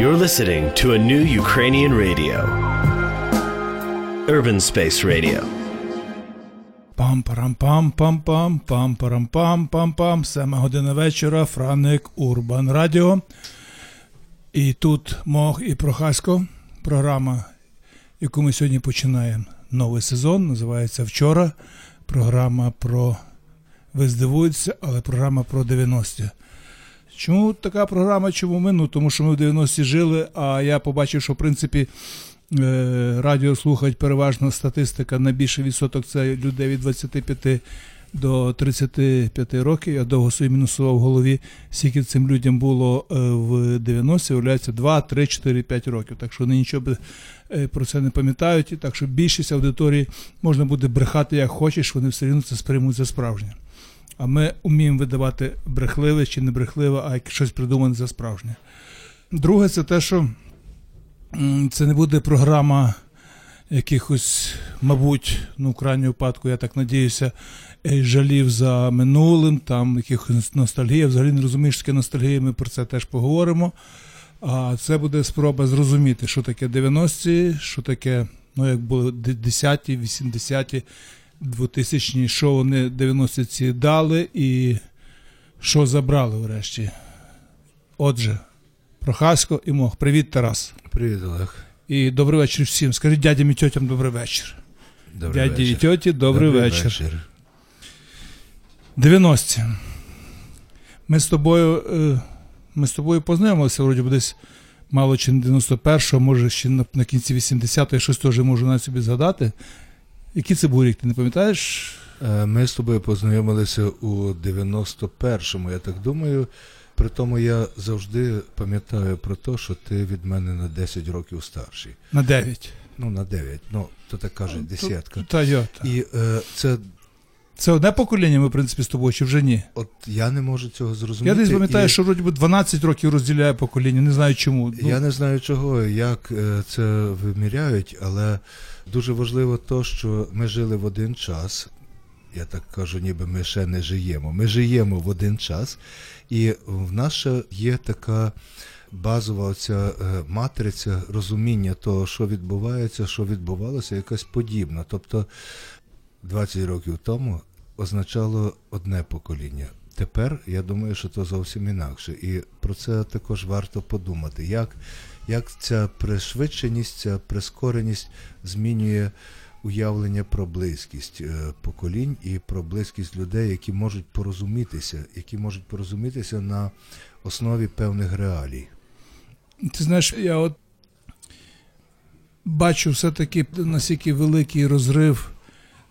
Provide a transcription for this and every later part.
You're listening to a new Ukrainian radio. Urban Space Radio. пам парам пам пам пам пам парам пам пам пам Сема година вечора, Франик Урбан Радіо. І тут Мох і Прохасько. Програма, яку ми сьогодні починаємо. Новий сезон, називається Вчора. Програма про. Ви здивуєтеся, але програма про 90-ті. Чому така програма? Чому ми? Ну, тому що ми в 90-ті жили, а я побачив, що в принципі е, радіо слухають переважно статистика на більший відсоток це людей від 25 до 35 років. Я довго собі мінусував в голові, скільки цим людям було е, в 90-ті, виявляється 2, 3, 4, 5 років. Так що вони нічого е, про це не пам'ятають. І так що більшість аудиторії можна буде брехати як хочеш, вони все одно це сприймуть за справжнє. А ми вміємо видавати брехливе чи не брехливе, а як щось придумане за справжнє. Друге, це те, що це не буде програма якихось, мабуть, ну, в крайньому випадку, я так надіюся, е, жалів за минулим, там якихось ностальгія. Взагалі не розумієш, таке ностальгія, ми про це теж поговоримо. А це буде спроба зрозуміти, що таке 90-ті, що таке, ну, як були 10-ті, 80-ті, 2000-ні, що вони 90-ті дали і що забрали врешті. Отже, Прохасько і Мох. Привіт, Тарас. Привіт, Олег. І добрий вечір всім. Скажіть дядям і тьотям добрий вечір. Добрий Дяді і тьоті, добрий, вечір. 90-ті. Ми з тобою, е, ми з тобою познайомилися, вроді би десь мало чи не 91-го, може ще на, на кінці 80-го, я щось теж можу навіть собі згадати. Який це був рік, ти не пам'ятаєш? Е, Ми з тобою познайомилися у 91-му, я так думаю. При тому я завжди пам'ятаю про те, що ти від мене на 10 років старший. На 9. Ну, на 9. Ну, то так кажуть, десятка. Та йо, та. І е, це, Це одне покоління, ми, в принципі, з тобою, чи вже ні? от я не можу цього зрозуміти. Я десь пам'ятаю, і що вроді би 12 років розділяє покоління, не знаю чому. Ну, Я не знаю чого, як е, це виміряють, але дуже важливо то, що ми жили в один час. Я так кажу, ніби ми ще не живемо. Ми живемо в один час, і в нас є така базова оця е, матриця розуміння того, що відбувається, що відбувалося, якась подібна. Тобто 20 років тому означало одне покоління. Тепер я думаю, що то зовсім інакше. І про це також варто подумати, як, як ця пришвидшеність, ця прискореність змінює уявлення про близькість е, поколінь і про близькість людей, які можуть порозумітися, які можуть порозумітися на основі певних реалій. Ти знаєш, я от бачу все-таки наскільки великий розрив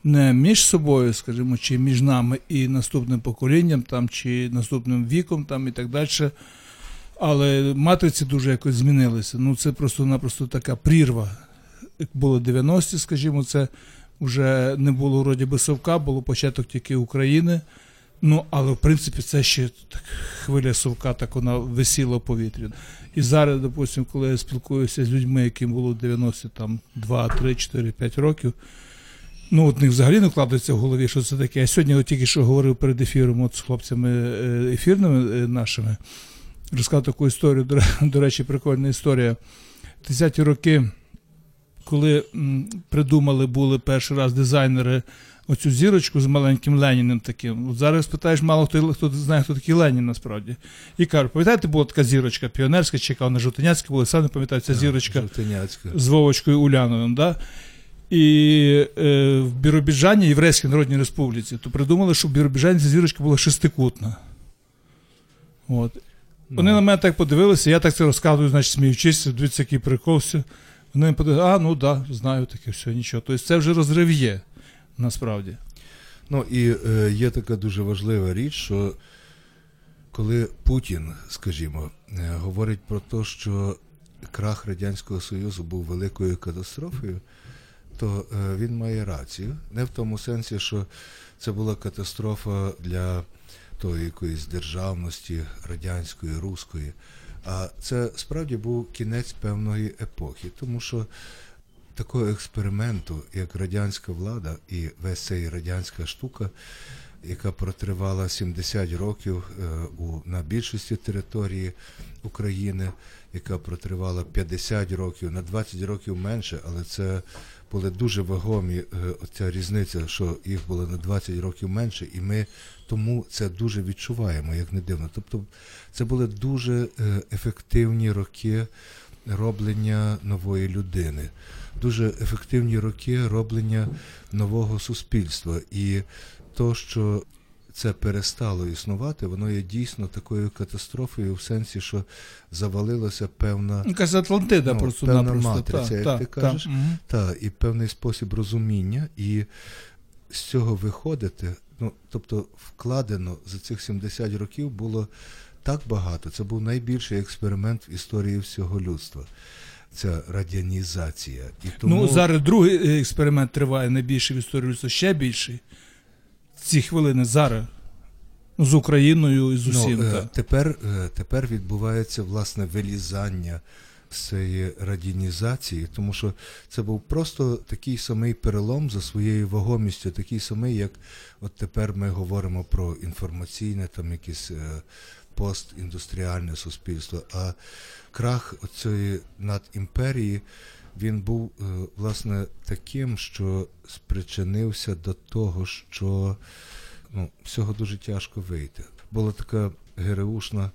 не між собою, скажімо, чи між нами і наступним поколінням, там, чи наступним віком, там, і так далі. Але матриці дуже якось змінилися. Ну, це просто-напросто така прірва. Як було 90-ті, скажімо, це вже не було вроді би совка, було початок тільки України. Ну, але в принципі це ще так, хвиля совка, так вона висіла в повітрі. І зараз, допустимо, коли я спілкуюся з людьми, яким було 90 там 2, 3, 4, 5 років, ну от них взагалі не вкладається в голові, що це таке. Я сьогодні от тільки що говорив перед ефіром от з хлопцями е, ефірними е, нашими, розказав таку історію, до, речі, прикольна історія. 30-ті роки, коли придумали були перший раз дизайнери оцю зірочку з маленьким Леніним таким. От зараз питаєш, мало хто, хто знає, хто такий Ленін насправді. І кажуть, пам'ятаєте, була така зірочка піонерська, чи яка вона жовтиняцька була, сам не пам'ятаю, ця зірочка з Вовочкою Уляновим. Да? І е, в Біробіджані, Єврейській Народній Республіці, то придумали, що в Біробіджані ця зірочка була шестикутна. От. Вони на мене так подивилися, я так це розказую, значить, сміючись, дивіться, який прикол. все. Вони подивилися, а, ну так, да, знаю таке все, нічого. Тобто це вже розрив є, насправді. Ну і е, є така дуже важлива річ, що коли Путін, скажімо, е, говорить про те, що крах Радянського Союзу був великою катастрофою, то е, він має рацію. Не в тому сенсі, що це була катастрофа для тої якоїсь державності радянської, руської. А це справді був кінець певної епохи, тому що такого експерименту, як радянська влада і весь цей радянська штука, яка протривала 70 років е, у, на більшості території України, яка протривала 50 років, на 20 років менше, але це були дуже вагомі е, оця різниця, що їх було на 20 років менше, і ми тому це дуже відчуваємо, як не дивно. Тобто це були дуже е, ефективні роки роблення нової людини, дуже ефективні роки роблення нового суспільства. І то, що це перестало існувати, воно є дійсно такою катастрофою в сенсі, що завалилася певна Якась Атлантида Ну, просто певна матриця, та, як та, ти та, кажеш. та, і певний спосіб розуміння, і з цього виходити. Ну, тобто, вкладено за цих 70 років було так багато. Це був найбільший експеримент в історії всього людства. Ця радіанізація. І тому... Ну, зараз другий е, експеримент триває найбільше в історії людства, ще більший. Ці хвилини зараз. Ну, з Україною і з усім. Ну, тепер, е, тепер відбувається власне вилізання цієї радінізації, тому що це був просто такий самий перелом за своєю вагомістю, такий самий, як от тепер ми говоримо про інформаційне, там якесь е, постіндустріальне суспільство. А крах цієї надімперії він був е, власне таким, що спричинився до того, що ну, всього дуже тяжко вийти. Була така гереушна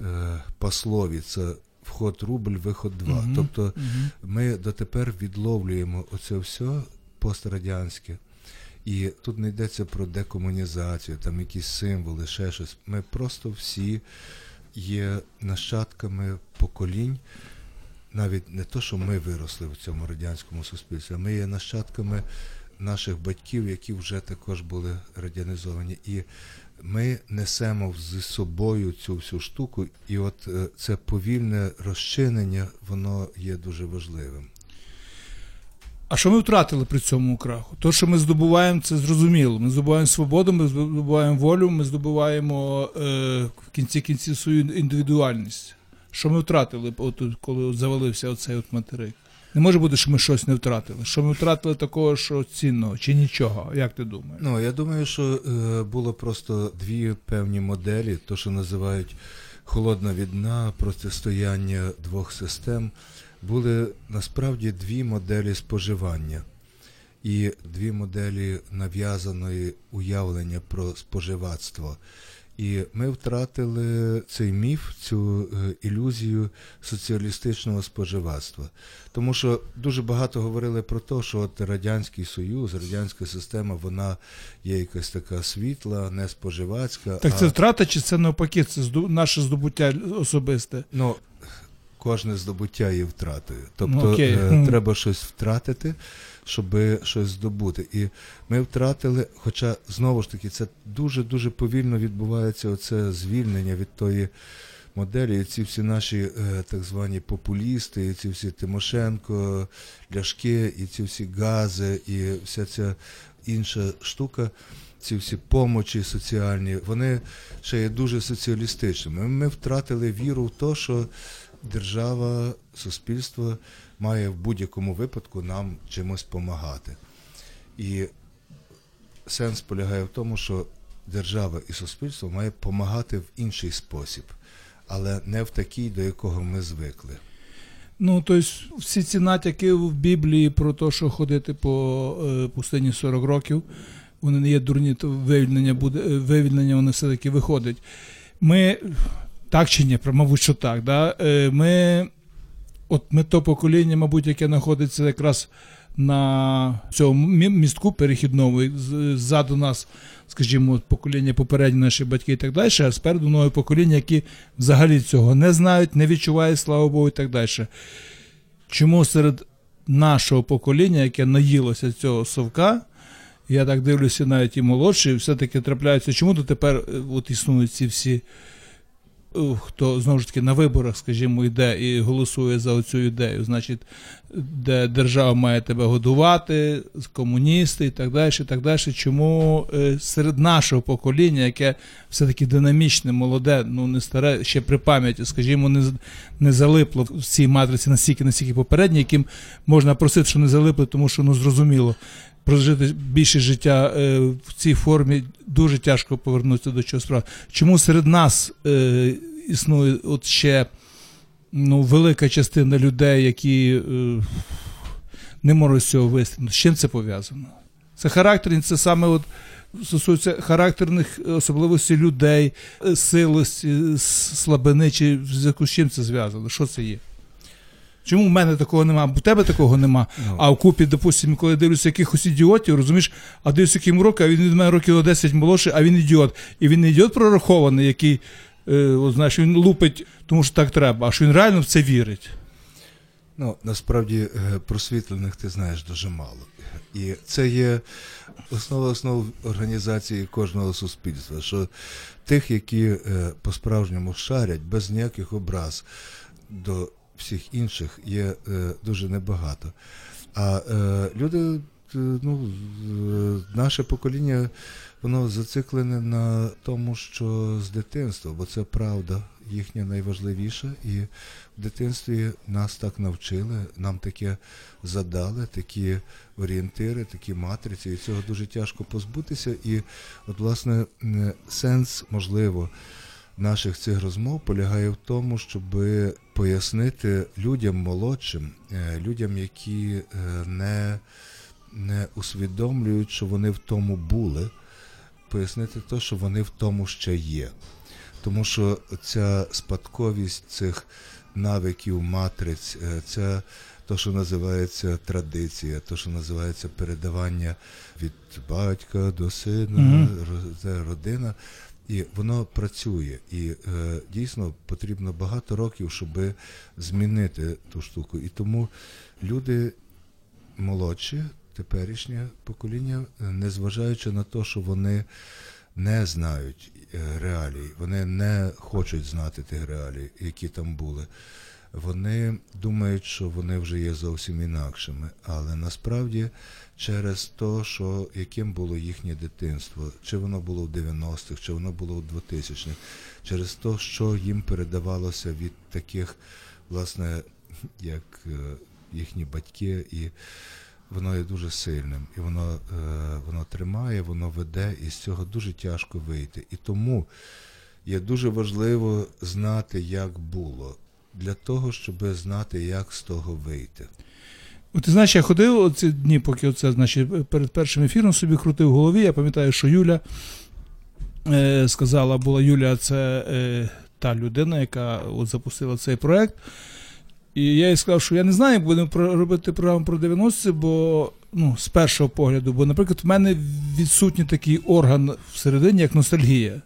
е, пословиця вход рубль, виход два. Мгм, Тобто мгм. ми дотепер відловлюємо оце все пострадянське. І тут не йдеться про декомунізацію, там якісь символи, ще щось. Ми просто всі є нащадками поколінь, навіть не то, що ми виросли в цьому радянському суспільстві, а ми є нащадками наших батьків, які вже також були радянізовані. І ми несемо з собою цю всю штуку, і от е, це повільне розчинення, воно є дуже важливим. А що ми втратили при цьому краху? То, що ми здобуваємо, це зрозуміло. Ми здобуваємо свободу, ми здобуваємо волю, ми здобуваємо е, в кінці кінців свою індивідуальність. Що ми втратили, от, коли завалився оцей от материк? Не може бути, що ми щось не втратили. Що ми втратили такого, що цінного, чи нічого? Як ти думаєш? Ну, я думаю, що е, було просто дві певні моделі, то, що називають холодна війна, протистояння двох систем, були насправді дві моделі споживання і дві моделі нав'язаної уявлення про споживацтво. І ми втратили цей міф, цю е, ілюзію соціалістичного споживацтва. Тому що дуже багато говорили про те, що от Радянський Союз, радянська система, вона є якась така світла, не споживацька. Так а, це втрата, чи це навпаки, це наше здобуття особисте? Ну, кожне здобуття є втратою. Тобто Ну, окей. е, треба щось втратити, щоб щось здобути. І ми втратили, хоча знову ж таки, це дуже-дуже повільно відбувається оце звільнення від тої моделі. І ці всі наші е, так звані популісти, і ці всі Тимошенко, Ляшки, і ці всі гази, і вся ця інша штука. Ці всі помочі соціальні, вони ще є дуже соціалістичними. Ми втратили віру в те, що держава, суспільство має в будь-якому випадку нам чимось допомагати. І сенс полягає в тому, що держава і суспільство має допомагати в інший спосіб, але не в такий, до якого ми звикли. Ну, тобто, всі ці натяки в Біблії про те, що ходити по е, пустині 40 років, вони не є дурні, то вивільнення буде, е, вивільнення воно все-таки виходить. Ми, так чи ні, мабуть, що так. Да? Е, ми, от ми то покоління, мабуть, яке знаходиться якраз на цьому містку перехідному, ззаду нас, скажімо, покоління попередні наші батьки і так далі, а спереду нове покоління, які взагалі цього не знають, не відчувають, слава Богу, і так далі. Чому серед нашого покоління, яке наїлося цього совка, я так дивлюся, навіть і молодші, все-таки трапляються. Чому дотепер е, от існують ці всі, хто знову ж таки на виборах, скажімо, йде і голосує за оцю ідею, значить, де держава має тебе годувати, комуністи і так далі. і так далі. Чому е, серед нашого покоління, яке все-таки динамічне, молоде, ну не старе, ще при пам'яті, скажімо, не, не залипло в цій матриці настільки, настільки попередній, яким можна просити, що не залипли, тому що ну зрозуміло. Прожити більше життя е, в цій формі, дуже тяжко повернутися до чого справи. Чому серед нас е, існує от ще ну, велика частина людей, які е, не можуть цього вистрілити? З чим це пов'язано? Це характерність, це саме от стосується характерних особливостей людей, силості, слабини, чи з чим це зв'язано? Що це є? Чому в мене такого нема, в тебе такого нема. Ну. А в купі, допустимо, коли дивлюся якихось ідіотів, розумієш, а дивлюся, яким років, а він від мене років на 10 молодший, а він ідіот. І він не ідіот прорахований, який, е, от, знаєш, він лупить, тому що так треба, а що він реально в це вірить. Ну, насправді е, просвітлених ти знаєш дуже мало. І це є основа основ організації кожного суспільства, що тих, які е, по-справжньому шарять, без ніяких образ до всіх інших, є е, дуже небагато. А е, люди, е, ну, наше покоління, воно зациклене на тому, що з дитинства, бо це правда їхня найважливіша. І в дитинстві нас так навчили, нам таке задали, такі орієнтири, такі матриці, і цього дуже тяжко позбутися. І, от, власне, сенс, можливо, наших цих розмов полягає в тому, щоб пояснити людям молодшим, е, людям, які е, не, не усвідомлюють, що вони в тому були, пояснити те, що вони в тому ще є. Тому що ця спадковість цих навиків, матриць, е, це то, що називається традиція, то, що називається передавання від батька до сина, це родина. І воно працює. І е, дійсно потрібно багато років, щоб змінити ту штуку. І тому люди молодші, теперішнє покоління, незважаючи на те, що вони не знають е, реалій, вони не хочуть знати тих реалій, які там були. Вони думають, що вони вже є зовсім інакшими, але насправді через те, що яким було їхнє дитинство, чи воно було в 90-х, чи воно було в 2000-х, через те, що їм передавалося від таких, власне, як е, їхні батьки, і воно є дуже сильним, і воно, е, воно тримає, воно веде, і з цього дуже тяжко вийти. І тому є дуже важливо знати, як було, для того, щоб знати, як з того вийти. Ти знаєш, я ходив оці дні, поки оце, значить, перед першим ефіром собі крутив в голові. Я пам'ятаю, що Юля е, сказала, була Юля, це е, та людина, яка от запустила цей проект. І я їй сказав, що я не знаю, як будемо робити програму про 90 бо ну, з першого погляду, бо, наприклад, в мене відсутній такий орган всередині, як ностальгія.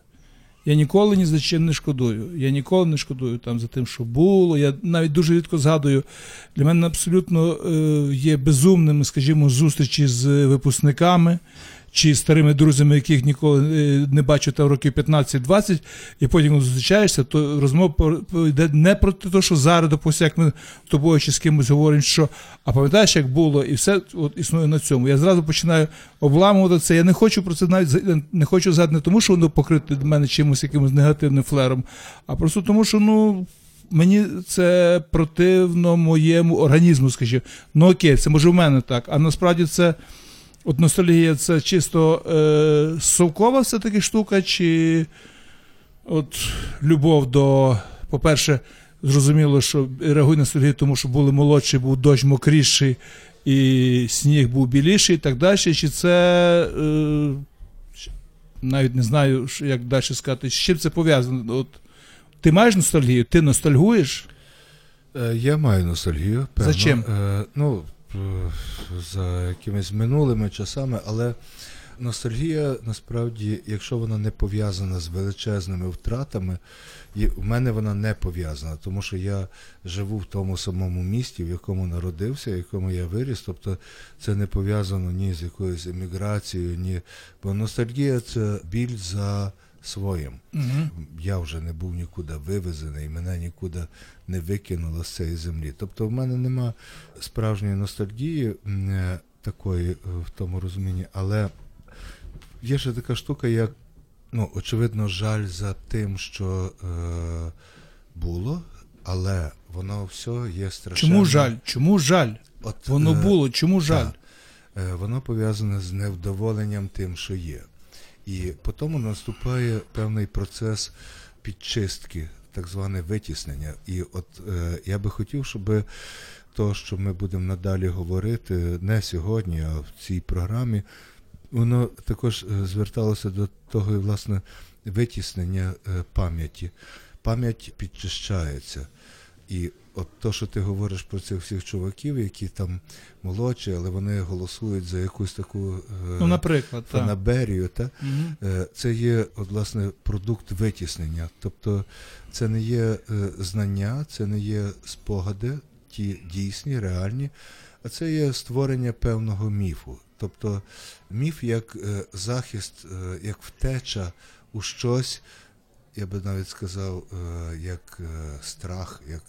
Я ніколи ні за чим не шкодую. Я ніколи не шкодую там за тим, що було. Я навіть дуже рідко згадую. Для мене абсолютно е, є безумними, скажімо, зустрічі з випускниками чи старими друзями, яких ніколи е, не бачу там років 15-20, і потім зустрічаєшся, то розмова йде не про те, що зараз, допустим, як ми з тобою чи з кимось говоримо, що а пам'ятаєш, як було, і все от існує на цьому. Я зразу починаю обламувати це. Я не хочу про це навіть не хочу згадати не тому, що воно покрите до мене чимось якимось негативним флером, а просто тому, що ну. Мені це противно моєму організму, скажімо. Ну окей, це може в мене так. А насправді це от ностальгія це чисто е, совкова все-таки штука, чи от любов до, по-перше, зрозуміло, що реагує ностальгію, тому що були молодші, був дощ мокріший, і сніг був біліший і так далі. Чи це е, навіть не знаю, як далі сказати, з чим це пов'язано? От, ти маєш ностальгію? Ти ностальгуєш? Е, Я маю ностальгію. Певно. За чим? Е, Ну, за якимись минулими часами, але ностальгія насправді, якщо вона не пов'язана з величезними втратами, і в мене вона не пов'язана, тому що я живу в тому самому місті, в якому народився, в якому я виріс. Тобто це не пов'язано ні з якоюсь еміграцією, ні. Бо ностальгія це біль за своїм Угу. я вже не був нікуди вивезений, мене нікуди не викинуло з цієї землі. Тобто в мене нема справжньої ностальгії е, такої е, в тому розумінні, але є ще така штука, як, ну, очевидно, жаль за тим, що е, було, але воно все є страшенно. Чому жаль? Чому жаль? От, Воно е, було, чому жаль? так. е, воно пов'язане з невдоволенням тим, що є. І потім наступає певний процес підчистки, так зване витіснення. І от е, я би хотів, щоб то, що ми будемо надалі говорити, не сьогодні, а в цій програмі, воно також е, зверталося до того, власне, витіснення е, пам'яті. Пам'ять підчищається. І от то, що ти говориш про цих всіх чуваків, які там молодші, але вони голосують за якусь таку е, Ну, наприклад, фанаберію, та? Мгм. Е, це є от, власне продукт витіснення. Тобто це не є е, знання, це не є спогади, ті дійсні, реальні, а це є створення певного міфу. Тобто міф як захист, як втеча у щось, я би навіть сказав, як страх, як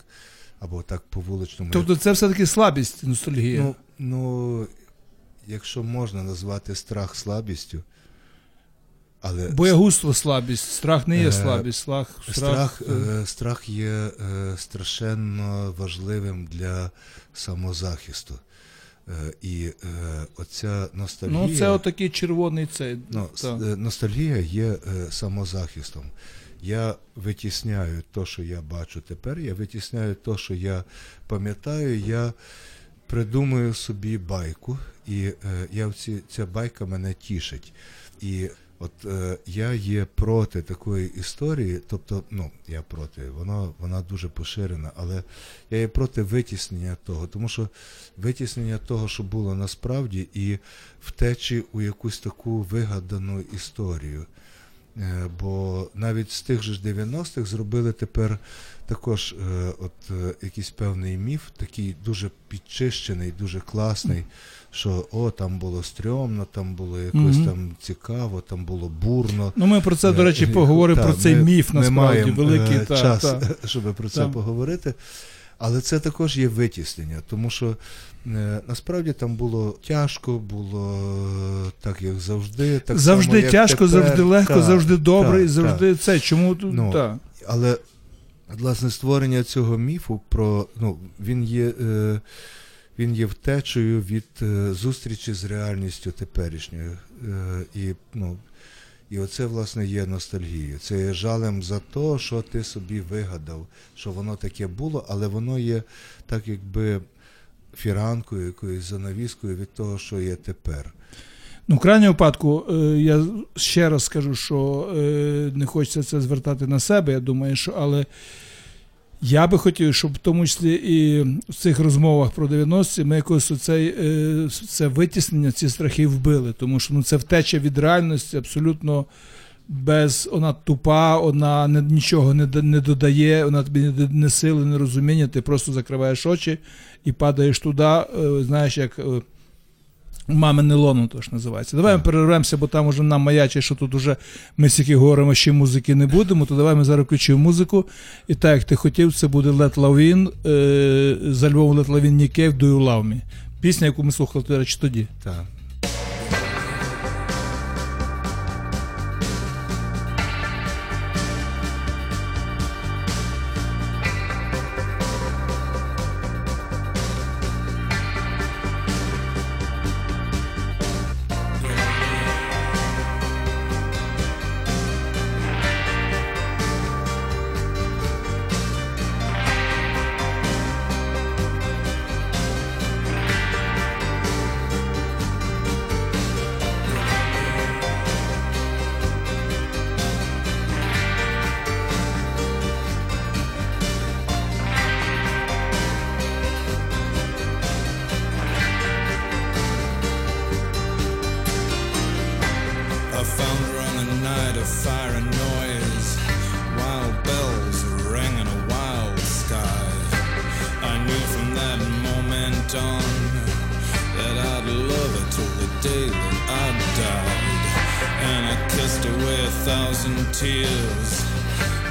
або так по вуличному. Тобто це все-таки слабість ностальгія. Ну, ну, якщо можна назвати страх слабістю, але Боягузтво слабість, страх не є Е, слабість, страх, страх, е, е, страх є е, страшенно важливим для самозахисту. Е, і е, оця ностальгія, Ну, це отакий червоний цей. ну, е, ностальгія є е, самозахистом. Я витісняю те, що я бачу тепер, я витісняю те, що я пам'ятаю, я придумую собі байку, і е, я в ці, ця байка мене тішить. І от е, я є проти такої історії, тобто, ну, я проти, воно, вона дуже поширена, але я є проти витіснення того, тому що витіснення того, що було насправді, і втечі у якусь таку вигадану історію. Е, Бо навіть з тих же ж 90-х зробили тепер також е, от е, якийсь певний міф, такий дуже підчищений, дуже класний, що о, там було стрьомно, там було якось Мгм. там цікаво, там було бурно. Ну, ми про це, до речі, поговоримо та, про цей ми- міф, ми насправді, маємо, великий. та, час, та. щоб про це Так. поговорити. Але це також є витіснення, тому що е, насправді там було тяжко, було е, так, як завжди. Так завжди само, як тяжко, тепер. завжди легко, Так, завжди добре так, і завжди це. Чому тут? Ну, так. Але власне створення цього міфу про ну він є. Е, він є втечею від е, зустрічі з реальністю теперішньою. І, ну, і оце, власне, є ностальгією. Це є жалем за те, що ти собі вигадав, що воно таке було, але воно є так, якби фіранкою, якоюсь занавіскою від того, що є тепер. Ну, в крайньому випадку, е, я ще раз скажу, що е, не хочеться це звертати на себе, я думаю, що але я би хотів, щоб в тому числі і в цих розмовах про 90-ті ми якось оцей, е, це витіснення, ці страхи вбили. Тому що ну, це втеча від реальності абсолютно без вона тупа, вона не, нічого не, не додає, вона тобі не, не сили, не розуміння, ти просто закриваєш очі і падаєш туди, е, знаєш, як. Мамине лоно то ж називається. Давай ми перервемося, бо там уже нам маячить, що тут уже ми стільки говоримо, ще музики не будемо, то давай ми зараз включимо музику. І так, як ти хотів, це буде Let Love In, е, з альбому Let Love In Cave, Do You Love Me. Пісня, яку ми слухали, до речі, тоді. Так.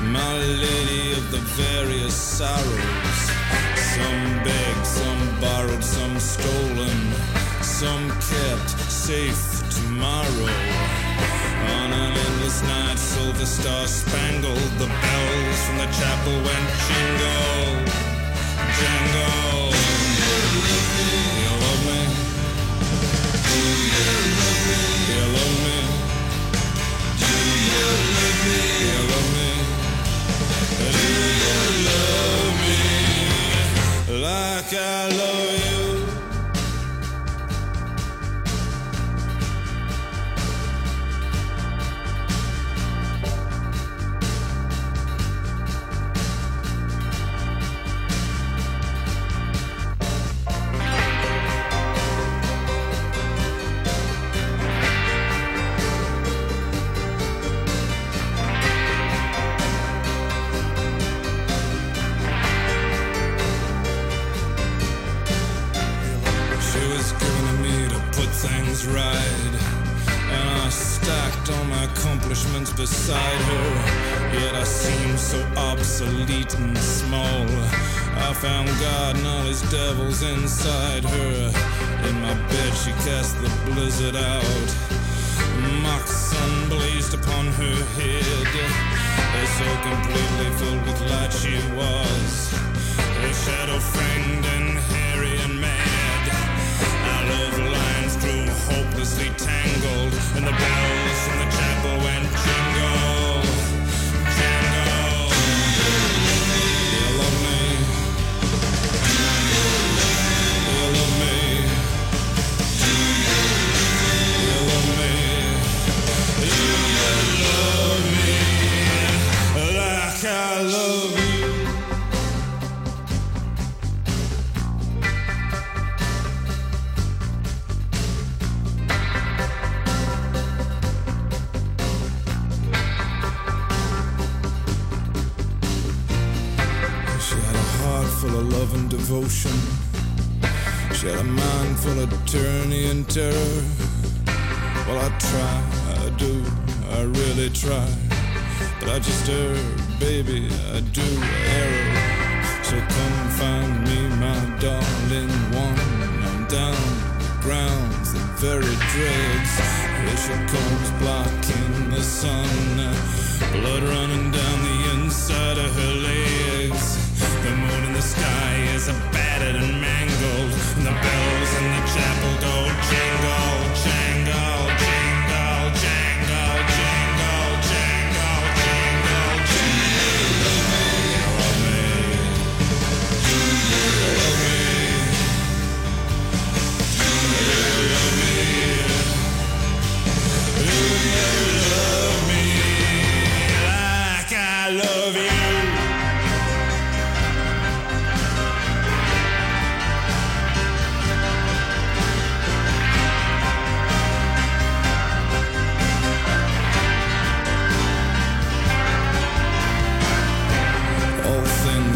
My lady of the various sorrows. Some begged, some borrowed, some stolen, some kept safe tomorrow. On an endless night, silver star spangled, the bells from the chapel went jingle, jingle. like I love you. to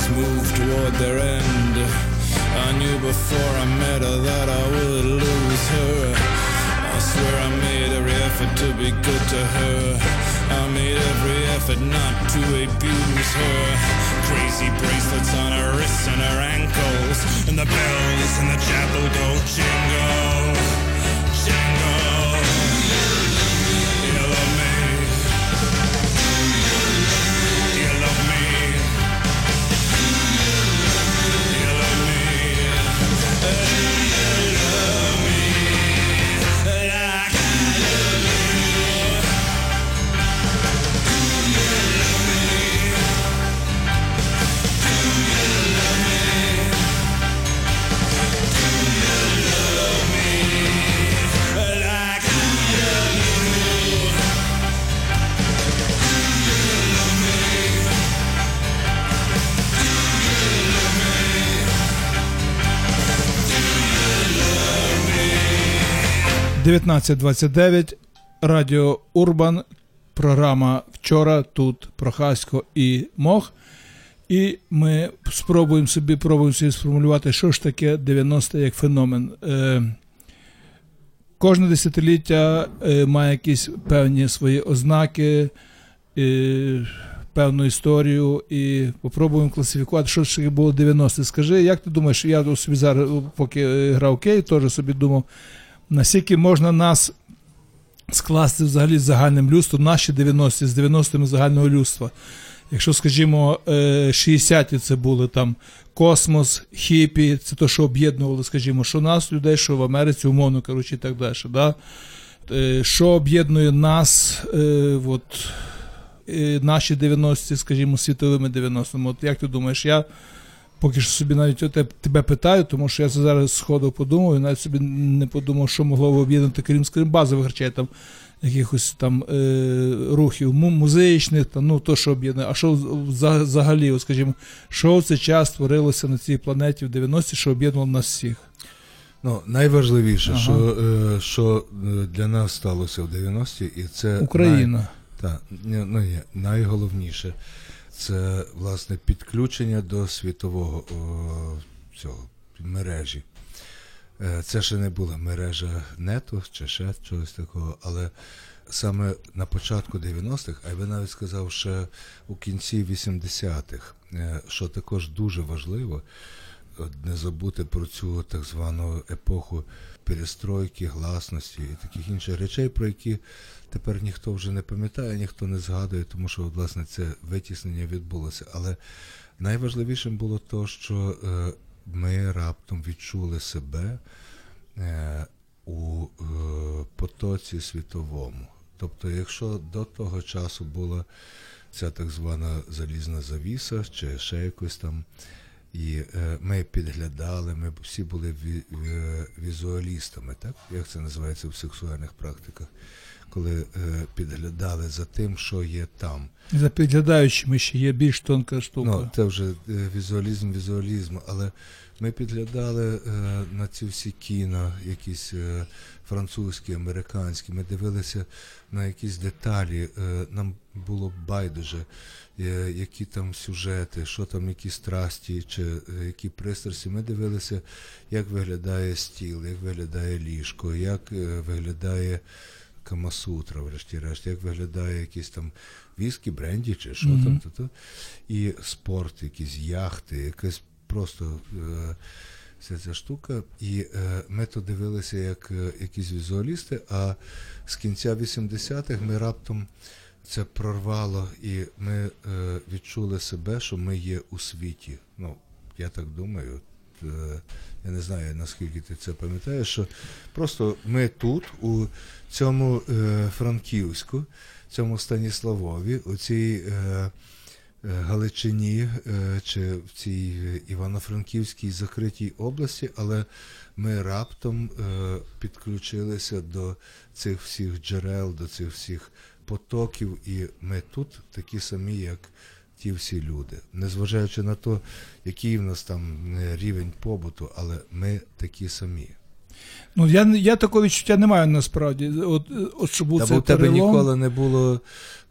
things move toward their end. I knew before I met her that I would lose her. I swear I made every effort to be good to her. I made every effort not to abuse her. Crazy bracelets on her wrists and her ankles. And the bells in the chapel go jingle, jingle. 19.29, Радіо Урбан, програма вчора тут Прохасько і Мох. І ми спробуємо собі пробуємо собі сформулювати, що ж таке 90 як феномен. Е, кожне десятиліття е, має якісь певні свої ознаки, е, певну історію, і попробуємо класифікувати, що ж таке було 90 Скажи, як ти думаєш, я собі зараз, поки грав Кей, теж собі думав, наскільки можна нас скласти взагалі з загальним людством, наші 90-ті з 90-ми загального людства. Якщо, скажімо, е, 60-ті це були там космос, хіпі, це то, що об'єднувало, скажімо, що нас, людей, що в Америці, умовно кажучи, і так далі. Да? Е, Що об'єднує нас, е, от, е, наші 90-ті, скажімо, світовими 90-ми. От як ти думаєш, я поки що собі навіть те- тебе питаю, тому що я це зараз сходу подумав, і навіть собі не подумав, що могло б об'єднати крім скрім базових речей, там якихось там е, рухів му- музичних, та, ну то, що об'єднує. А що взагалі, от, скажімо, що в цей час творилося на цій планеті в 90-ті, що об'єднувало нас всіх? Ну, найважливіше, Ага. що, е, що е, для нас сталося в 90-ті, і це Україна. Най, та, ну, ні, найголовніше це власне підключення до світового о, цього мережі. Е, Це ще не була мережа нету чи ще чогось такого, але саме на початку 90-х, а я би навіть сказав, ще у кінці 80-х, е, що також дуже важливо, не забути про цю так звану епоху перестройки, гласності і таких інших речей, про які тепер ніхто вже не пам'ятає, ніхто не згадує, тому що власне це витіснення відбулося. Але найважливішим було то, що е, ми раптом відчули себе е, у е, потоці світовому. Тобто, якщо до того часу була ця так звана залізна завіса, чи ще якось там, і ми підглядали, ми всі були ві- візуалістами, так? Як це називається в сексуальних практиках? Коли е, підглядали за тим, що є там. За підглядаючими ще є більш тонка штука. Ну, це вже е, візуалізм, візуалізм, але ми підглядали е, на ці всі кіно, якісь французькі, американські, ми дивилися на якісь деталі, нам було байдуже, які там сюжети, що там, які страсті чи які пристрасті. Ми дивилися, як виглядає стіл, як виглядає ліжко, як виглядає Камасутра, врешті-решт, як виглядає якісь там віскі, бренді чи що Мгм. там, то, то. і спорт, якісь яхти, якась просто е, вся ця штука. І е, ми то дивилися як е, якісь візуалісти, а з кінця 80-х ми раптом це прорвало, і ми е, відчули себе, що ми є у світі. Ну, я так думаю. Е, я не знаю, наскільки ти це пам'ятаєш, що просто ми тут, у цьому е, Франківську, цьому Станіславові, у цій е, Галичині чи в цій Івано-Франківській закритій області, але ми раптом підключилися до цих всіх джерел, до цих всіх потоків, і ми тут такі самі, як ті всі люди. Незважаючи на те, який в нас там е, рівень побуту, але ми такі самі. Ну, я, я такого відчуття не маю насправді. От, е, от щоб був Та цей бо в тебе перелом. ніколи не було,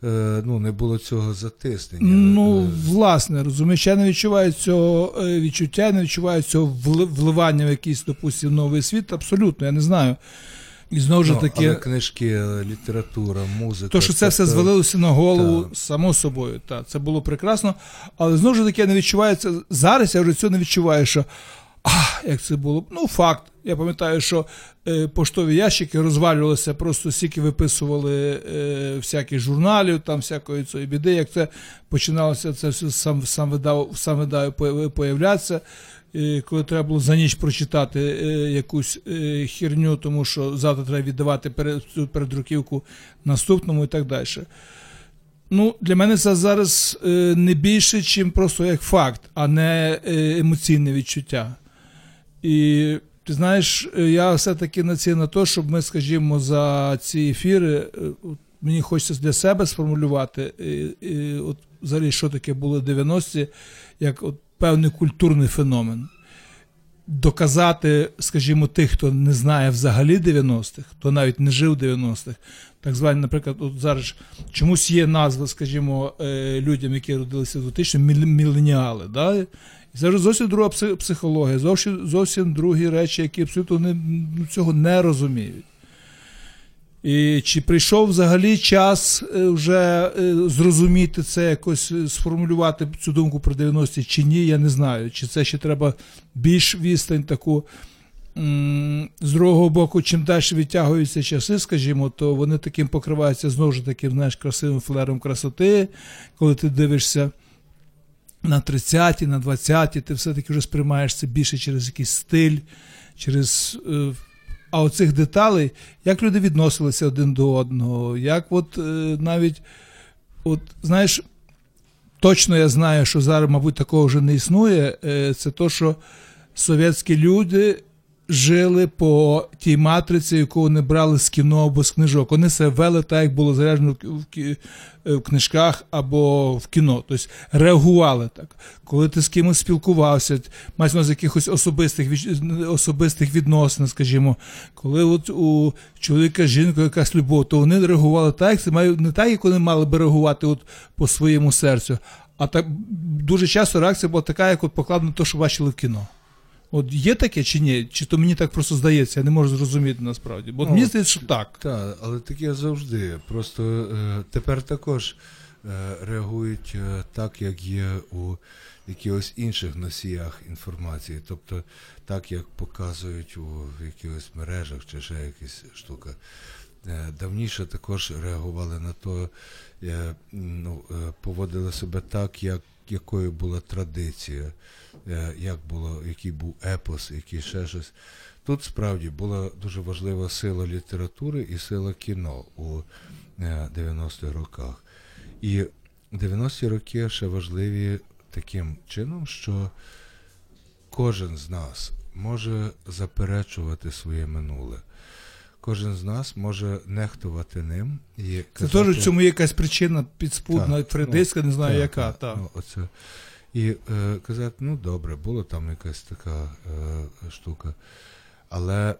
е, ну, не було цього затиснення. Ну, Е, власне, розумієш, я не відчуваю цього відчуття, я не відчуваю цього вливання в якийсь, допустим, новий світ. Абсолютно, я не знаю. І знову ж ну, таки, але книжки, е, література, музика. то, що це все тобто- звалилося на голову, Так. само собою, так, це було прекрасно. Але знову ж таки, я не відчуваю це. Зараз я вже цього не відчуваю, що а, як це було. Ну, факт. Я пам'ятаю, що е, поштові ящики розвалювалися, просто стільки виписували е, всяких журналів, там всякої цієї біди, як це починалося, це все сам, сам видав, сам видав появлятися. Е, коли треба було за ніч прочитати е, якусь е, херню, тому що завтра треба віддавати цю передруківку наступному і так далі. Ну, для мене це зараз не більше, чим просто як факт, а не емоційне відчуття. І ти знаєш, я все-таки націлена на те, щоб ми, скажімо, за ці ефіри, мені хочеться для себе сформулювати, е, е, от взагалі, що таке було 90-ті, як от певний культурний феномен. Доказати, скажімо, тих, хто не знає взагалі 90-х, хто навіть не жив 90-х, так звані, наприклад, от зараз чомусь є назва, скажімо, е, людям, які родилися в 2000 міленіали. Да? І зовсім друга психологія, зовсім, зовсім другі речі, які абсолютно не, ну, цього не розуміють. І чи прийшов взагалі час е, вже е, зрозуміти це, якось е, сформулювати цю думку про 90-ті чи ні, я не знаю. Чи це ще треба більш відстань таку. З другого боку, чим далі відтягуються часи, скажімо, то вони таким покриваються знову ж таки, знаєш, красивим флером красоти, коли ти дивишся на 30-ті, на 20-ті, ти все-таки вже сприймаєш це більше через якийсь стиль, через. А оцих деталей, як люди відносилися один до одного, як от е, навіть, от, знаєш, точно я знаю, що зараз, мабуть, такого вже не існує, е, це то, що совєтські люди жили по тій матриці, яку вони брали з кіно або з книжок. Вони себе вели так, як було заряджено е, в книжках або в кіно. Тобто реагували так. Коли ти з кимось спілкувався, мається увазі якихось особистих, особистих відносин, скажімо, коли от у чоловіка з жінкою якась любов, то вони реагували так, як це має не так, як вони мали би реагувати от по своєму серцю. А так дуже часто реакція була така, як от покладено те, що бачили в кіно. От є таке чи ні? Чи то мені так просто здається, я не можу зрозуміти насправді. Бо от Ну, мені здається, що так. Так, але таке завжди. Просто е, тепер також е, реагують е, так, як є у якихось інших носіях інформації. Тобто так, як показують у якихось мережах чи ще якась штука. Е, Давніше також реагували на то, е, ну, е, поводили себе так, як, якою була традиція, як було, який був епос, який ще щось. Тут справді була дуже важлива сила літератури і сила кіно у е, 90-х роках. І 90-ті роки ще важливі таким чином, що кожен з нас може заперечувати своє минуле. Кожен з нас може нехтувати ним і Це теж в цьому є якась причина підспудна, Так, фредиська, не знаю так, яка. Так. ну, оце. І е, казати, ну добре, була там якась така е, штука. Але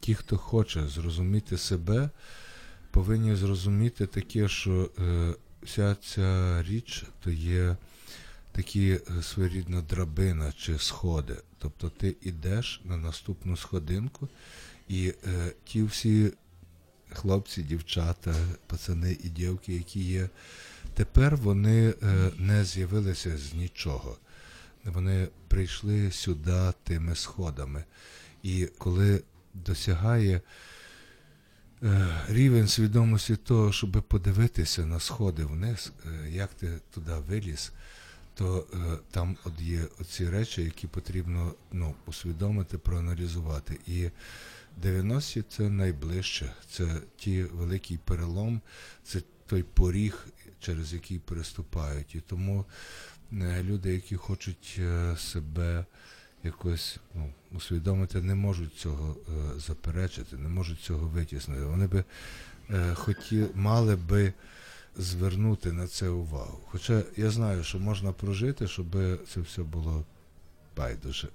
ті, хто хоче зрозуміти себе, повинні зрозуміти таке, що е, вся ця річ то є такі е, своєрідна драбина чи сходи. Тобто ти йдеш на наступну сходинку, і е, ті всі хлопці, дівчата, пацани і дівки, які є, тепер вони е, не з'явилися з нічого. Вони прийшли сюди тими сходами. І коли досягає е, рівень свідомості того, щоб подивитися на сходи вниз, е, як ти туди виліз, то там от є оці речі, які потрібно ну, усвідомити, проаналізувати. І 90-ті це найближче, це ті великий перелом, це той поріг, через який переступають. І тому е, люди, які хочуть е, себе якось ну, усвідомити, не можуть цього е, заперечити, не можуть цього витіснити. Вони би е, хоті, мали би звернути на це увагу. Хоча я знаю, що можна прожити, щоб це все було байдуже.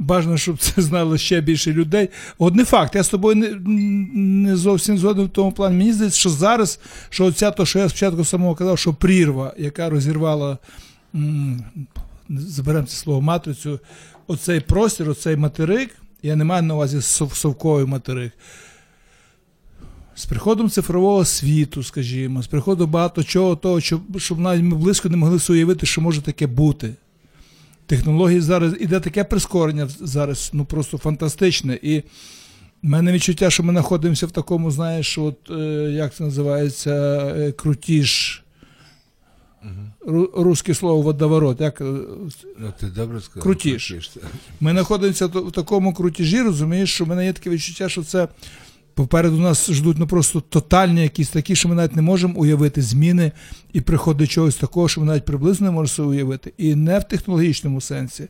Бажано, щоб це знало ще більше людей. От не факт, я з тобою не, не зовсім згоден в тому плані. Мені здається, що зараз, що оця то, що я спочатку самого казав, що прірва, яка розірвала, заберемо це слово матрицю, оцей простір, оцей материк, я не маю на увазі сов- совковий материк. З приходом цифрового світу, скажімо, з приходом багато чого того, щоб, щоб навіть ми близько не могли уявити, що може таке бути. Технології зараз іде таке прискорення зараз, ну просто фантастичне. І в мене відчуття, що ми знаходимося в такому, знаєш, от е, як це називається, е, крутіж. Ру- Русське слово водоворот. Як, е, Ну, ти добре сказав. Крутіш. Крутіш. ми знаходимося в такому крутіжі, розумієш, що в мене є таке відчуття, що це попереду нас ждуть ну просто тотальні якісь такі, що ми навіть не можемо уявити зміни і приходи чогось такого, що ми навіть приблизно не можемо собі уявити. І не в технологічному сенсі,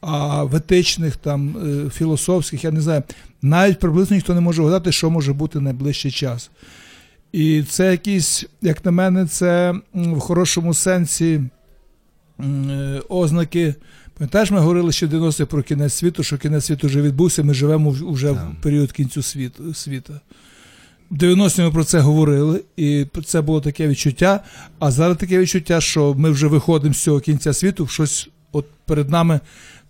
а в етичних, там, е, філософських, я не знаю, навіть приблизно ніхто не може вгадати, що може бути найближчий час. І це якісь, як на мене, це в хорошому сенсі е, ознаки. Пам'ятаєш, ми говорили ще в 90-х про кінець світу, що кінець світу вже відбувся, ми живемо вже Так. в період кінцю світу, світа. В 90-ті ми про це говорили, і це було таке відчуття. А зараз таке відчуття, що ми вже виходимо з цього кінця світу, щось от перед нами,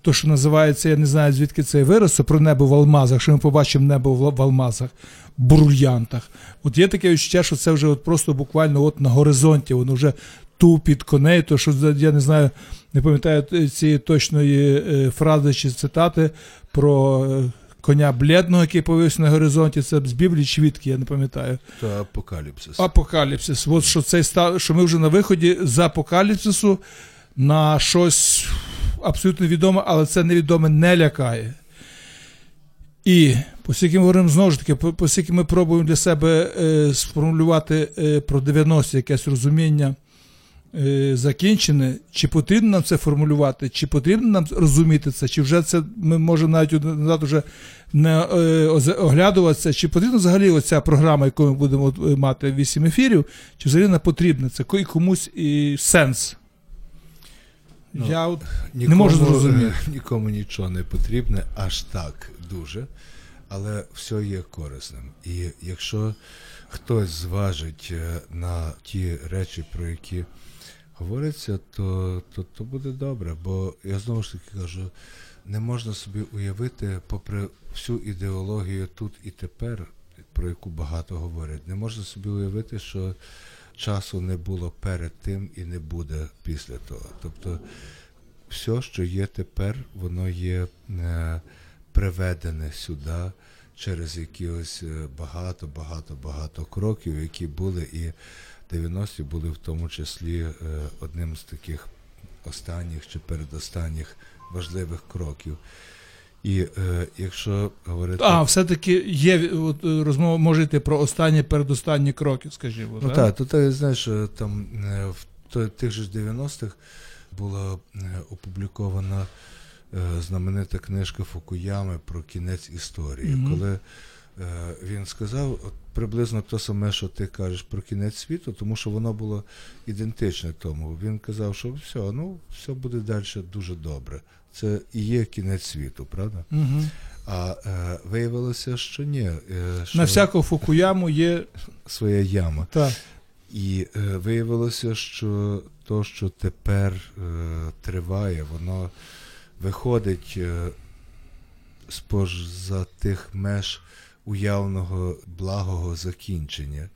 то, що називається, я не знаю, звідки цей вираз, про небо в алмазах, що ми побачимо небо в алмазах, брульянтах. От є таке відчуття, що це вже от просто буквально от на горизонті, воно вже ту під коней, то що я не знаю, не пам'ятаю цієї точної е, фрази чи цитати про е, коня бледного, який появився на горизонті. Це з Біблії чи відки, я не пам'ятаю. То апокаліпсис. Апокаліпсис. От що цей став, що ми вже на виході з апокаліпсису на щось абсолютно відоме, але це невідоме не лякає. І оскільки ми говоримо знову ж таки, оскільки ми пробуємо для себе е, сформулювати е, про 90 якесь розуміння е, закінчене, чи потрібно нам це формулювати, чи потрібно нам розуміти це, чи вже це ми можемо навіть назад вже не е, оглядуватися, чи потрібна взагалі оця програма, яку ми будемо е, мати 8 ефірів, чи взагалі не потрібна це і комусь і сенс. Ну, Я от Нікому, можу зрозуміти. е, Нікому нічого не потрібне, аж так дуже, але все є корисним. І якщо хтось зважить е, на ті речі, про які говориться, то, то, то буде добре. Бо я знову ж таки кажу, не можна собі уявити, попри всю ідеологію тут і тепер, про яку багато говорять, не можна собі уявити, що часу не було перед тим і не буде після того. Тобто все, що є тепер, воно є е, приведене сюди через якихось е, багато, багато, багато кроків, які були, і 90-ті були в тому числі е, одним з таких останніх чи передостанніх важливих кроків. І е, якщо говорити А, все-таки є от, е, розмова може йти про останні передостанні кроки, скажімо. Ну так? то ти знаєш, е, там е, в тих же 90-х була е, опублікована е, знаменита книжка Фукуями про кінець історії, Мгм. коли е, він сказав от приблизно те саме, що ти кажеш про кінець світу, тому що воно було ідентичне тому. Він казав, що все, ну все буде далі дуже добре. Це і є кінець світу, правда? Угу. А е, виявилося, що ні. Е, що На всяку фукуяму є. своя яма. Так. І е, виявилося, що то, що тепер е, триває, воно виходить е, з-поза тих меж уявного благого закінчення.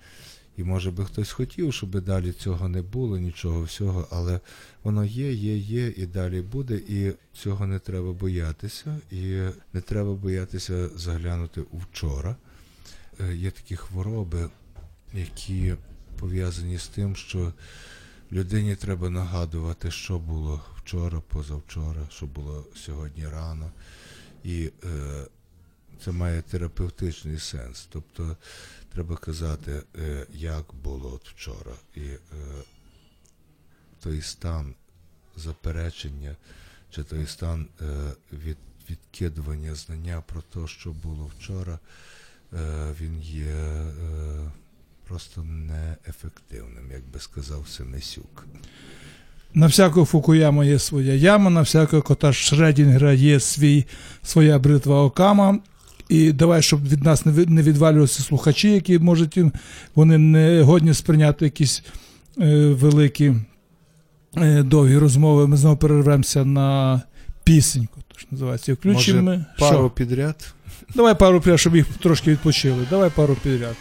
І може би хтось хотів, щоб далі цього не було, нічого всього, але воно є, є, є, і далі буде, і цього не треба боятися. І не треба боятися заглянути у вчора. Е, Є такі хвороби, які пов'язані з тим, що людині треба нагадувати, що було вчора, позавчора, що було сьогодні рано. І е, це має терапевтичний сенс. Тобто треба казати, е, як було от вчора. І е, той стан заперечення, чи той стан е, від, відкидування знання про те, що було вчора, е, він є е, просто неефективним, як би сказав Семесюк. На всякого Фукуяма є своя яма, на всякого кота Шредінгера є свій, своя бритва Окама. І давай, щоб від нас не відвалювалися слухачі, які можуть вони не годні сприйняти якісь е, великі е, довгі розмови. Ми знову перервемося на пісеньку. То що називається. І Включимо. Може, Пару Що? підряд. Давай пару підряд, щоб їх трошки відпочили. Давай пару підряд.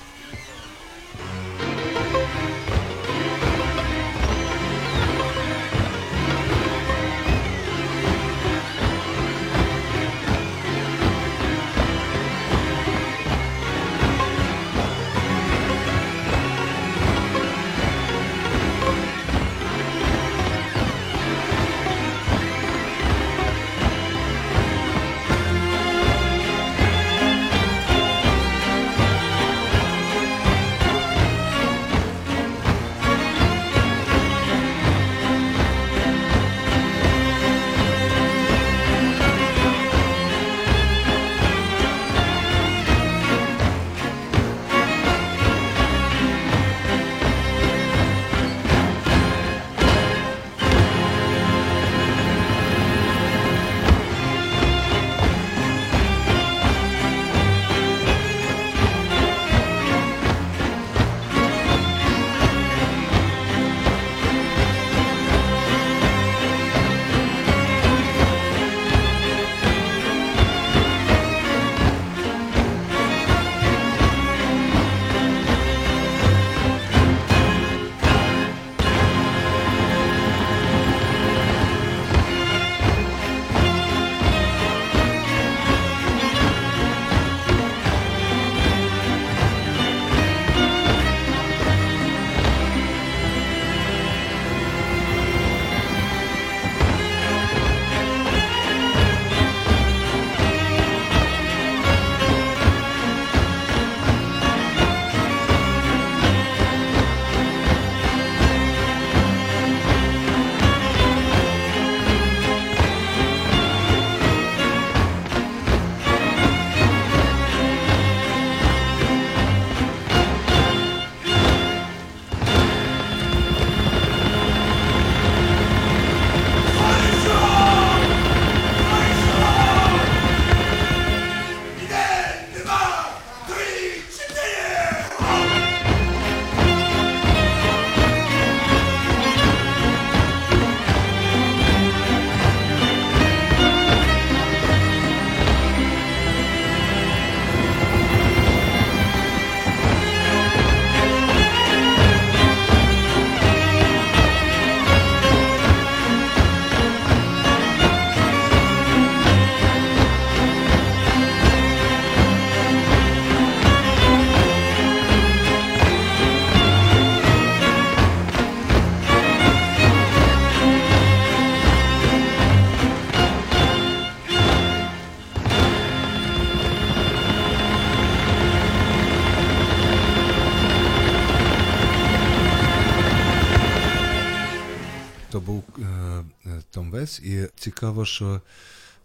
Видавець, і цікаво, що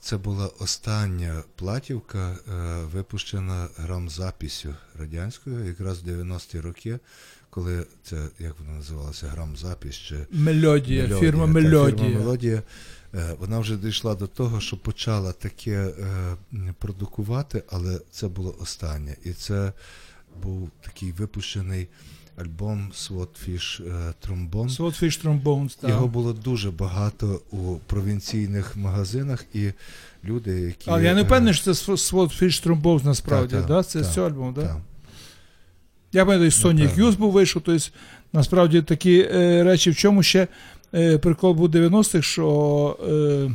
це була остання платівка, е, випущена грамзаписю радянською, якраз в 90-ті роки, коли це, як вона називалася, грамзапис чи Мелодія, Мелодія, фірма та, Мелодія. Фірма Мелодія. Е, Вона вже дійшла до того, що почала таке е, продукувати, але це було останнє. І це був такий випущений альбом Swordfish Trombone. Swordfish Trombones, так. Його було дуже багато у провінційних магазинах, і люди, які. Але я не е, впевнений, що це Swordfish Trombones насправді, та, та, да? це та, з цього альбому, да? та. Я пам'ятаю, Напевно. Hughes був вийшов, тобто насправді такі е, речі, в чому ще е, прикол був 90-х, що е,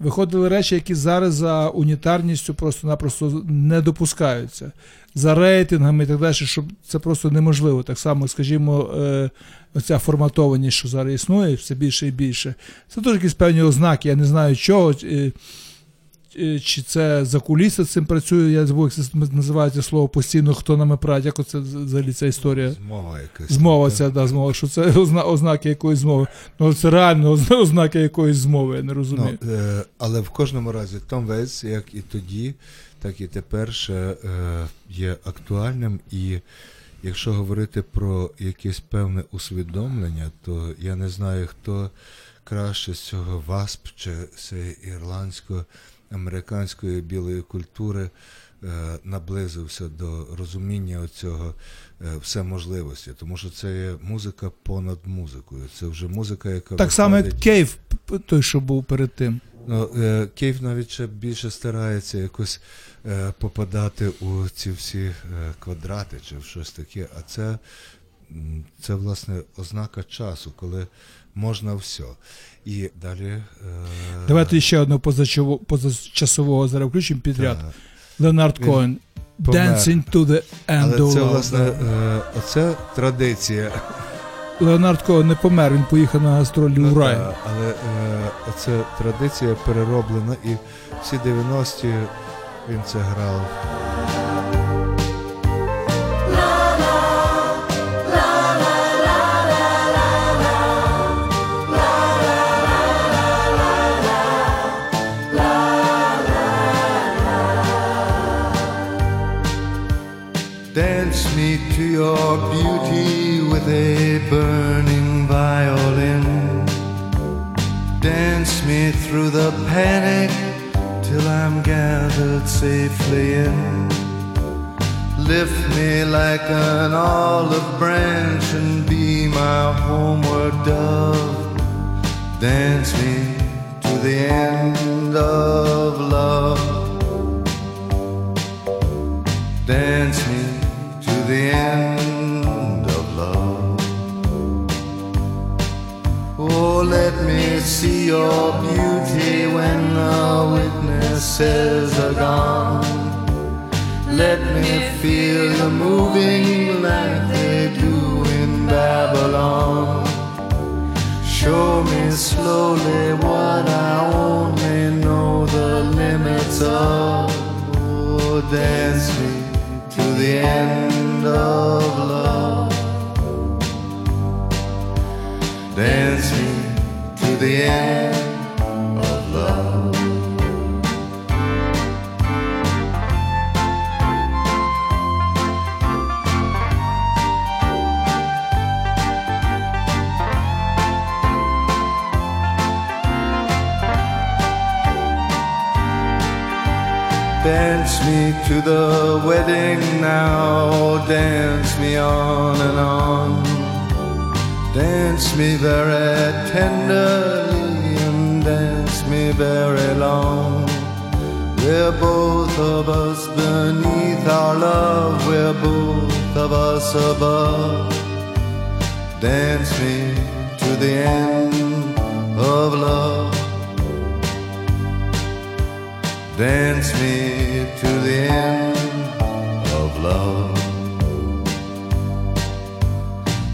виходили речі, які зараз за унітарністю просто-напросто не допускаються. За рейтингами і так далі, щоб це просто неможливо. Так само, скажімо, е, оця форматованість, що зараз існує, все більше і більше. Це теж якісь певні ознаки, я не знаю чого. Е, Чи це за куліси цим працює, я забув, як це називається слово постійно, хто нами править, як оце взагалі ця історія. Змова якась. Змова ця, да, змова, що це озна, ознаки якоїсь змови. Ну це реально ознаки якоїсь змови, я не розумію. Ну, е, але в кожному разі Том Вейтс, як і тоді, так і тепер ще е, є актуальним. І якщо говорити про якесь певне усвідомлення, то я не знаю, хто краще з цього ВАСП чи цієї ірландсько-американської білої культури е, наблизився до розуміння цього все можливості, тому що це є музика понад музикою. Це вже музика, яка так само, як Кейв, той, що був перед тим. Ну, е, Київ навіть ще більше старається якось е, попадати у ці всі е, квадрати чи в щось таке. А це, це власне ознака часу, коли можна все. І далі. Е, Давайте ще позачаво- позачасового зараз включимо підряд. Леонард Коен. Dance Me to the End of Love. Це, власне, е, оце традиція. Леонард Коен не помер, він поїхав на гастролі Ну, у рай. та, але е, оце традиція перероблена, і всі 90-ті він це грав. Your beauty with a burning violin. Dance me through the panic till I'm gathered safely in. Lift me like an olive branch and be my homeward dove. Dance me to the end of your beauty when the witnesses are gone. Let me feel you moving like they do in Babylon. Show me slowly what I only know the limits of. Oh, dance me to the end of love. Dance the end of love. Dance me to the wedding now, dance me on and on. Dance me very tenderly and dance me very long. We're both of us beneath our love, we're both of us above. Dance me to the end of love. Dance me to the end of love.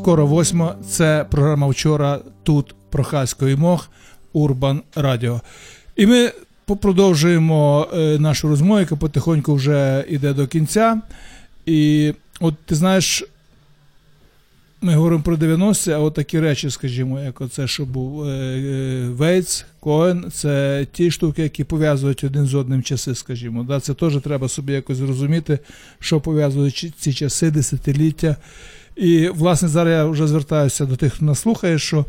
Скоро восьма. Це програма вчора тут Прохасько і Мох Урбан Радіо. І ми продовжуємо е, нашу розмову, яка потихоньку вже йде до кінця. І от ти знаєш, ми говоримо про 90-ті, а от такі речі, скажімо, як оце, що був е, е, Вейтс, Коен, це ті штуки, які пов'язують один з одним часи, скажімо. Да? Це теж треба собі якось зрозуміти, що пов'язують ці часи, десятиліття. І, власне, зараз я вже звертаюся до тих, хто нас слухає, що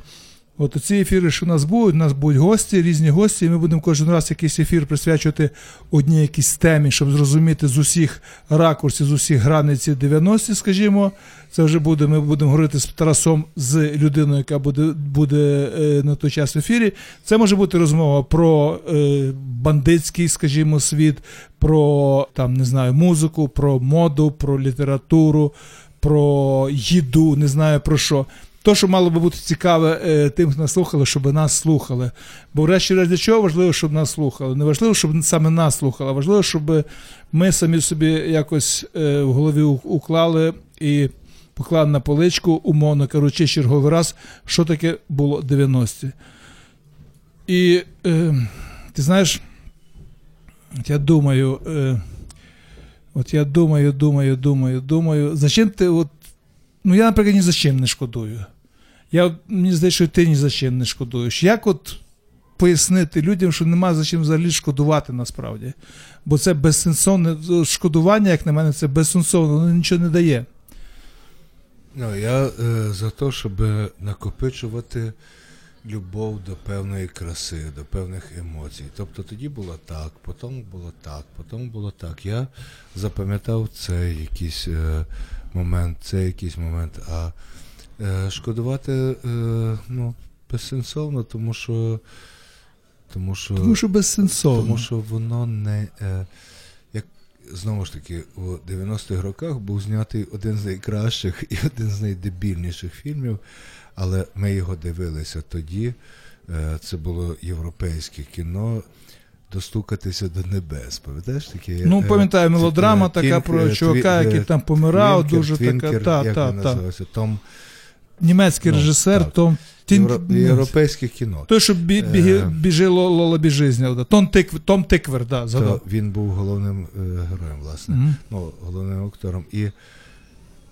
от ці ефіри, що у нас будуть, у нас будуть гості, різні гості, і ми будемо кожен раз якийсь ефір присвячувати одній якійсь темі, щоб зрозуміти з усіх ракурсів, з усіх границь 90-ті, скажімо. Це вже буде, ми будемо говорити з Тарасом, з людиною, яка буде, буде е, на той час в ефірі. Це може бути розмова про е, бандитський, скажімо, світ, про там, не знаю, музику, про моду, про літературу, про їду, не знаю про що. То, що мало би бути цікаве е, тим, хто нас слухали, щоб нас слухали. Бо, врешті-решт, для чого важливо, щоб нас слухали? Не важливо, щоб саме нас слухали, а важливо, щоб ми самі собі якось е, в голові уклали і поклали на поличку, умовно кажучи, черговий раз, що таке було 90-ті. І е, ти знаєш, я думаю, е, от я думаю, думаю, думаю, думаю, зачем ти от. Ну, я, наприклад, ні за чим не шкодую. Я, мені здається, що ти ні за чим не шкодуєш. Як от пояснити людям, що нема за чим взагалі шкодувати насправді? Бо це безсенсовне шкодування, як на мене, це безсенсовно, воно нічого не дає. Ну, я е, за те, щоб накопичувати любов до певної краси, до певних емоцій. Тобто тоді було так, потім було так, потім було так. Я запам'ятав цей якийсь е, момент, цей якийсь момент. А е, шкодувати е, ну, безсенсовно, тому що. Тому що, Тому що безсенсовно. тому що воно не. Е, як знову ж таки, у 90-х роках був знятий один з найкращих і один з найдебільніших фільмів, але ми його дивилися тоді. Е, це було європейське кіно. Достукатися до небес. Пам'ятаєш таке? Ну, е, пам'ятаю, мелодрама така про чувака, який там помирав, Тиквер, дуже така. Тиквер, Та, як та, він та. Том Німецький Ну, режисер, так. Том Євро- європейське кіно. Той, що бі... Е. біжи Лола біжи зняв. да. Том, Тикв... Том Тиквер, да, То він був головним е, героєм, власне. Мгм. ну, головним актором. І,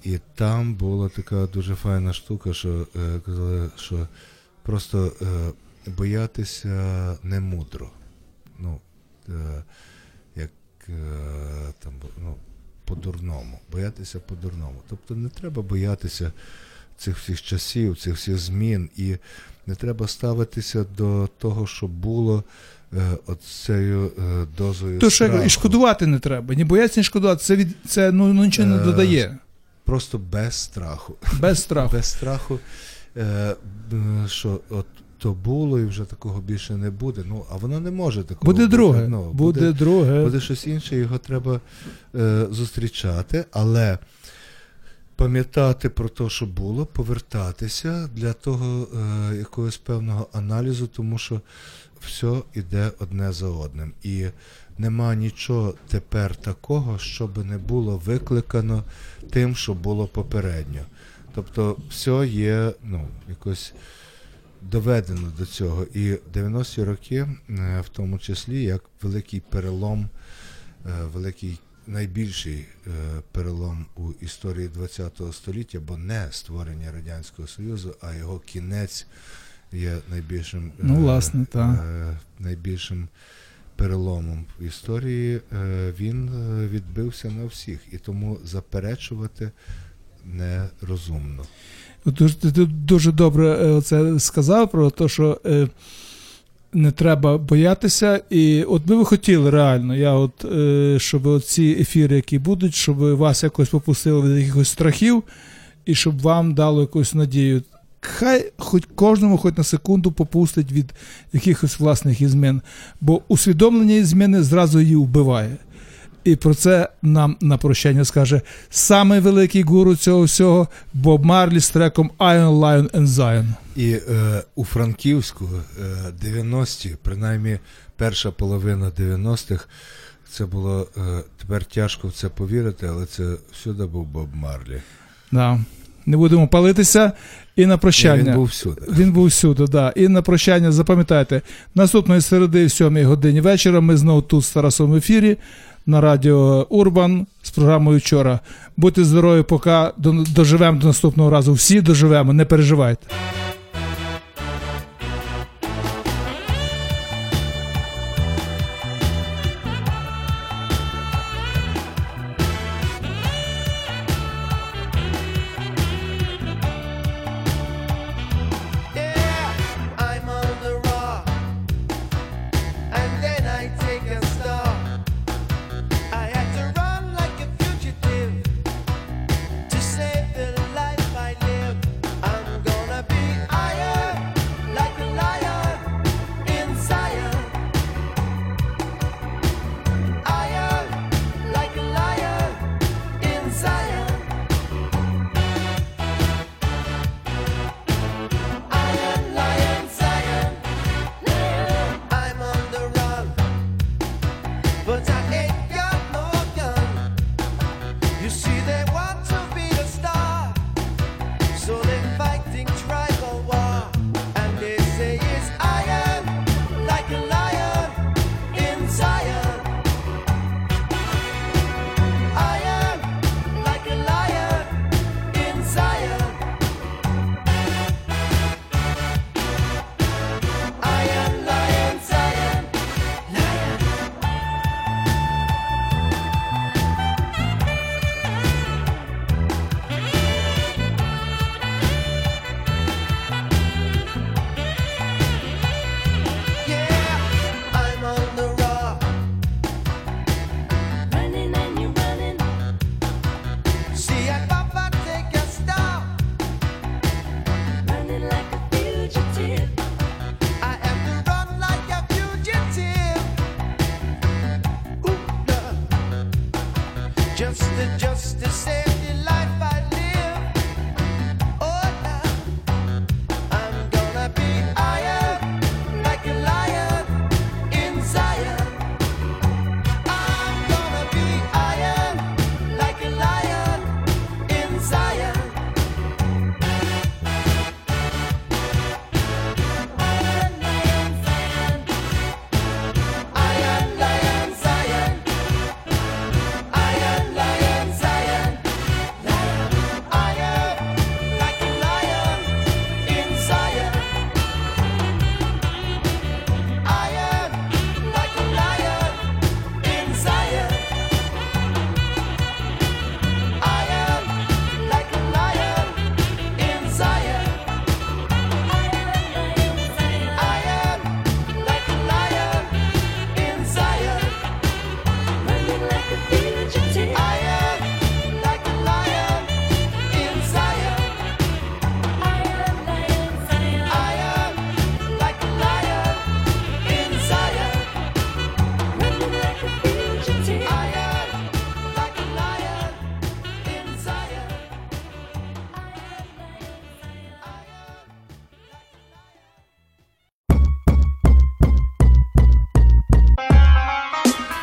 і там була така дуже файна штука, що е, казали, що просто е, боятися не мудро. Ну, е, як там, ну, по-дурному. Боятися по-дурному. Тобто не треба боятися цих всіх часів, цих всіх змін, і не треба ставитися до того, що було оцею дозою. То що і шкодувати не треба. Ні бояться, ні шкодувати. Це, від... це ну, ну, нічого не додає. Просто без страху. Без страху. Без страху. е, що от то було і вже такого більше не буде. Ну, а воно не може такого Буде друге. Ну, буде, друге. буде щось інше, його треба е, зустрічати, але пам'ятати про те, що було, повертатися для того е, якогось певного аналізу, тому що все йде одне за одним. І нема нічого тепер такого, щоб не було викликано тим, що було попередньо. Тобто, все є ну, якось доведено до цього. І 90-ті роки, е, в тому числі, як великий перелом, е, великий найбільший е, перелом у історії ХХ століття, бо не створення Радянського Союзу, а його кінець є найбільшим, е, Ну, власне, так. е, найбільшим переломом в історії. Е, Він е, відбився на всіх, і тому заперечувати нерозумно. Дуже, ти дуже добре це сказав про те, що е, не треба боятися. І от ми би хотіли реально, я от, е, щоб ці ефіри, які будуть, щоб вас якось попустили від якихось страхів, і щоб вам дало якусь надію. Хай хоч кожному, хоч на секунду попустить від якихось власних ізмін, бо усвідомлення зміни зразу її вбиває. І про це нам на прощання скаже самий великий гуру цього всього Боб Марлі з треком Iron Lion and Zion. І е, у Франківську е, 90-ті, принаймні перша половина 90-х, це було е, тепер тяжко в це повірити, але це всюди був Боб Марлі. Да. Не будемо палитися. І на прощання. він був всюди. Він був всюди, да. І на прощання запам'ятайте, наступної середи в 7 годині вечора ми знову тут з Тарасом в ефірі на радіо Урбан з програмою вчора. Будьте здорові, поки до- доживемо до наступного разу. Всі доживемо, не переживайте.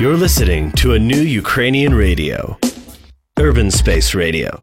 You're listening to a new Ukrainian radio, Urban Space Radio.